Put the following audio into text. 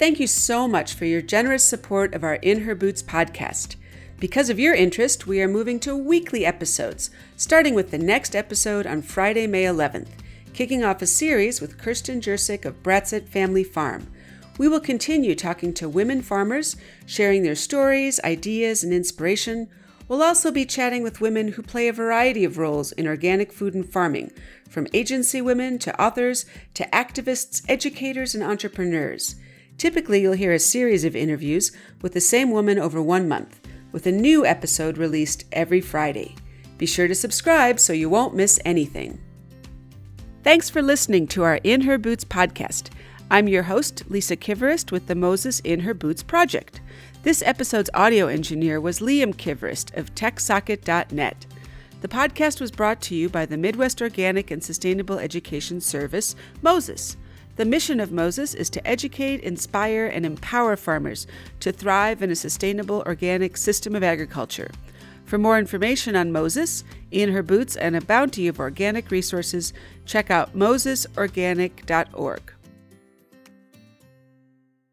Thank you so much for your generous support of our In Her Boots podcast. Because of your interest, we are moving to weekly episodes, starting with the next episode on Friday, May 11th, kicking off a series with Kirsten Jurczyk of Bratset Family Farm. We will continue talking to women farmers, sharing their stories, ideas, and inspiration. We'll also be chatting with women who play a variety of roles in organic food and farming, from agency women to authors to activists, educators, and entrepreneurs. Typically, you'll hear a series of interviews with the same woman over one month, with a new episode released every Friday. Be sure to subscribe so you won't miss anything. Thanks for listening to our In Her Boots podcast. I'm your host, Lisa Kivirist, with the Moses In Her Boots project. This episode's audio engineer was Liam Kivirist of TechSocket.net. The podcast was brought to you by the Midwest Organic and Sustainable Education Service, Moses. The mission of Moses is to educate, inspire, and empower farmers to thrive in a sustainable organic system of agriculture. For more information on Moses, in her boots, and a bounty of organic resources, check out mosesorganic.org.